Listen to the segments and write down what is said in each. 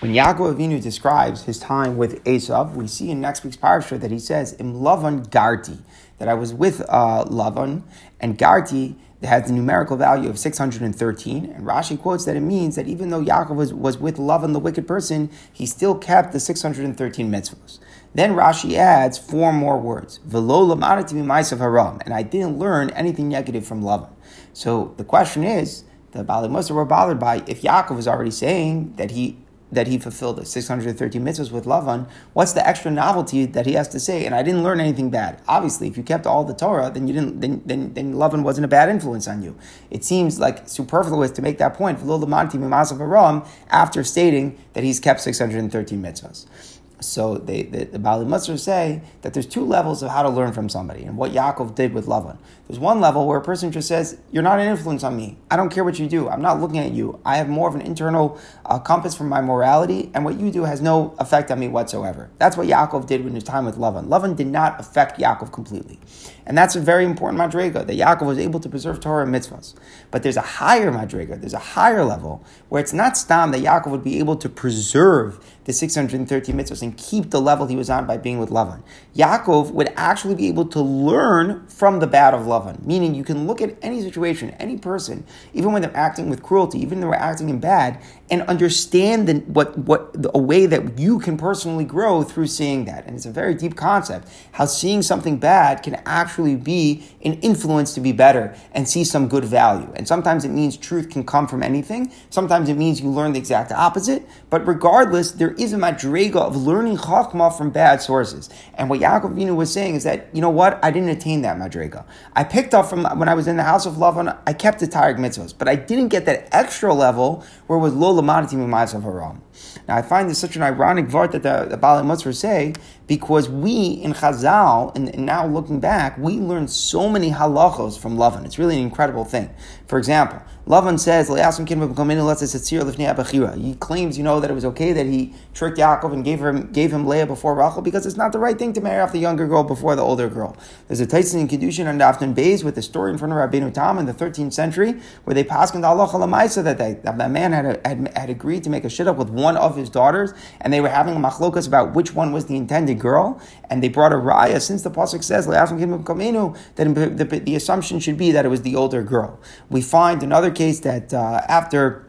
When Yaakov Avinu describes his time with Esav, we see in next week's parasha that he says, "Im Lavan Garti," that I was with uh, Lavan, and Garti has the numerical value of 613. And Rashi quotes that it means that even though Yaakov was, was with Lavan, the wicked person, he still kept the 613 mitzvahs. Then Rashi adds four more words, "Velo haram," and I didn't learn anything negative from Lavan. So the question is, the Bali Musar were bothered by if Yaakov was already saying that he that he fulfilled the 613 mitzvahs with Lavan, what's the extra novelty that he has to say? And I didn't learn anything bad. Obviously, if you kept all the Torah, then you didn't. Then then, then Lavan wasn't a bad influence on you. It seems like superfluous to make that point. After stating that he's kept 613 mitzvahs. So they, the, the Bali Musar say that there's two levels of how to learn from somebody and what Yaakov did with Lavan. There's one level where a person just says, You're not an influence on me. I don't care what you do. I'm not looking at you. I have more of an internal uh, compass for my morality, and what you do has no effect on me whatsoever. That's what Yaakov did in his time with Lavan. Lavan did not affect Yaakov completely. And that's a very important madrega that Yaakov was able to preserve Torah and mitzvahs. But there's a higher madrega, there's a higher level where it's not stam that Yaakov would be able to preserve the 630 mitzvahs keep the level he was on by being with Lavan. Yaakov would actually be able to learn from the bad of Lavan, meaning you can look at any situation, any person, even when they're acting with cruelty, even when they're acting in bad, and understand the, what, what, a way that you can personally grow through seeing that. And it's a very deep concept, how seeing something bad can actually be an influence to be better and see some good value. And sometimes it means truth can come from anything. Sometimes it means you learn the exact opposite. But regardless, there is a madrega of learning chachma from bad sources. And what Yaakov Avinu was saying is that, you know what, I didn't attain that madrega. I picked up from when I was in the house of Lavan, I kept the taryag mitzvahs, but I didn't get that extra level where it was lo lamadati of haram. Now I find this such an ironic vart that the, the Bali Musar say because we in Chazal, and, and, now looking back, we learned so many halachos from Lavan. It's really an incredible thing. For example, Lavan says, He claims, you know, that it was okay that he tricked Yaakov and gave him gave him Leah before Rachel because it's not the right thing to marry off the younger girl before the older girl. There's a Tyson in Kedushin and Dafton Bays with the story in front of Rabbeinu Tam in the 13th century where they passed in the Allah Lamaisa that, they, that that man had, had, had agreed to make a shidduch with one of his daughters and they were having a machlokas about which one was the intended girl and they brought a raya since the pasuk says that the, the, the assumption should be that it was the older girl. We find another case that uh, after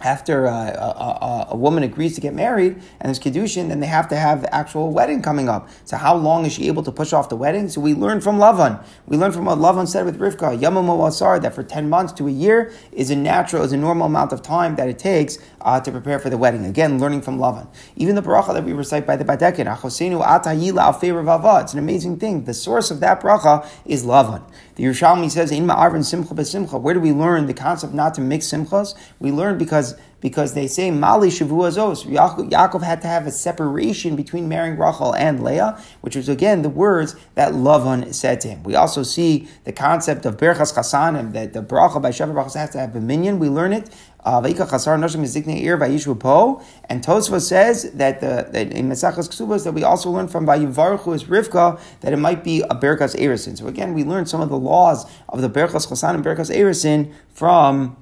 after uh, a, a, a, woman agrees to get married and there's kedushin, then they have to have the actual wedding coming up. So how long is she able to push off the wedding? So we learn from Lavan. We learn from what Lavan said with Rivka, Yamim O Asor, that for 10 months to a year is a natural, is a normal amount of time that it takes uh, to prepare for the wedding. Again, learning from Lavan. Even the bracha that we recite by the badeken, Achosenu Atayila Al It's an amazing thing. The source of that bracha is Lavan. The Yerushalmi says, In Ma'arvin Simcha Besimcha. Where do we learn the concept not to mix simchas? We learn because because they say Mali Shavua Zos. Yaakov had to have a separation between marrying Rachel and Leah, which was again the words that Lavan said to him. We also see the concept of Berchas Chasanim, that the bracha by Sheva Brachos has to have a minyan. We learn it. Uh, and Tosfos says that, the, that in Mesachas Ksubas that we also learn from Vayivarchu is Rivka that it might be a Berchas Erisin. So again, we learn some of the laws of the Berchas Chasan and Berchas Erisin from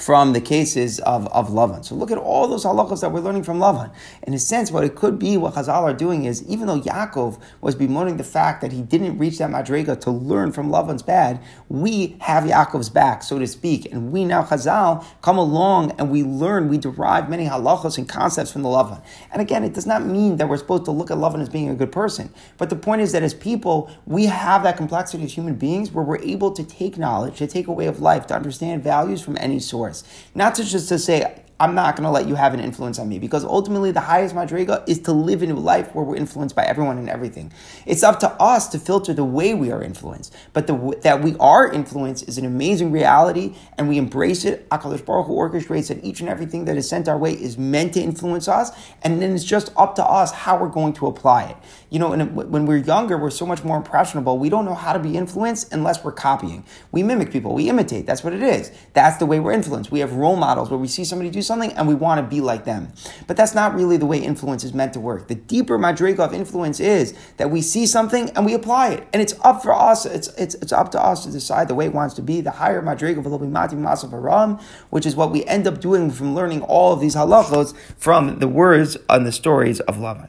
from the cases of, of Lavan. So look at all those halachas that we're learning from Lavan. In a sense, what it could be, what Chazal are doing is, even though Yaakov was bemoaning the fact that he didn't reach that madrega to learn from Lavan's bad, we have Yaakov's back, so to speak, and we now Chazal come along and we learn, we derive many halachas and concepts from the Lavan. And again, it does not mean that we're supposed to look at Lavan as being a good person, but the point is that as people, we have that complexity as human beings where we're able to take knowledge, to take a way of life, to understand values from any source. Not to just to say, I'm not going to let you have an influence on me because ultimately the highest madriga is to live in a life where we're influenced by everyone and everything. It's up to us to filter the way we are influenced, but the, that we are influenced is an amazing reality, and we embrace it. Hakadosh Baruch Hu orchestrates that each and everything that is sent our way is meant to influence us, and then it's just up to us how we're going to apply it. You know, when we're younger, we're so much more impressionable. We don't know how to be influenced unless we're copying. We mimic people. We imitate. That's what it is. That's the way we're influenced. We have role models where we see somebody do something and we want to be like them. But that's not really the way influence is meant to work. The deeper madriga of influence is that we see something and we apply it. And it's up for us, it's, it's, it's up to us to decide the way it wants to be. The higher madriga will be Mati Masav which is what we end up doing from learning all of these halachos from the words and the stories of Lavan.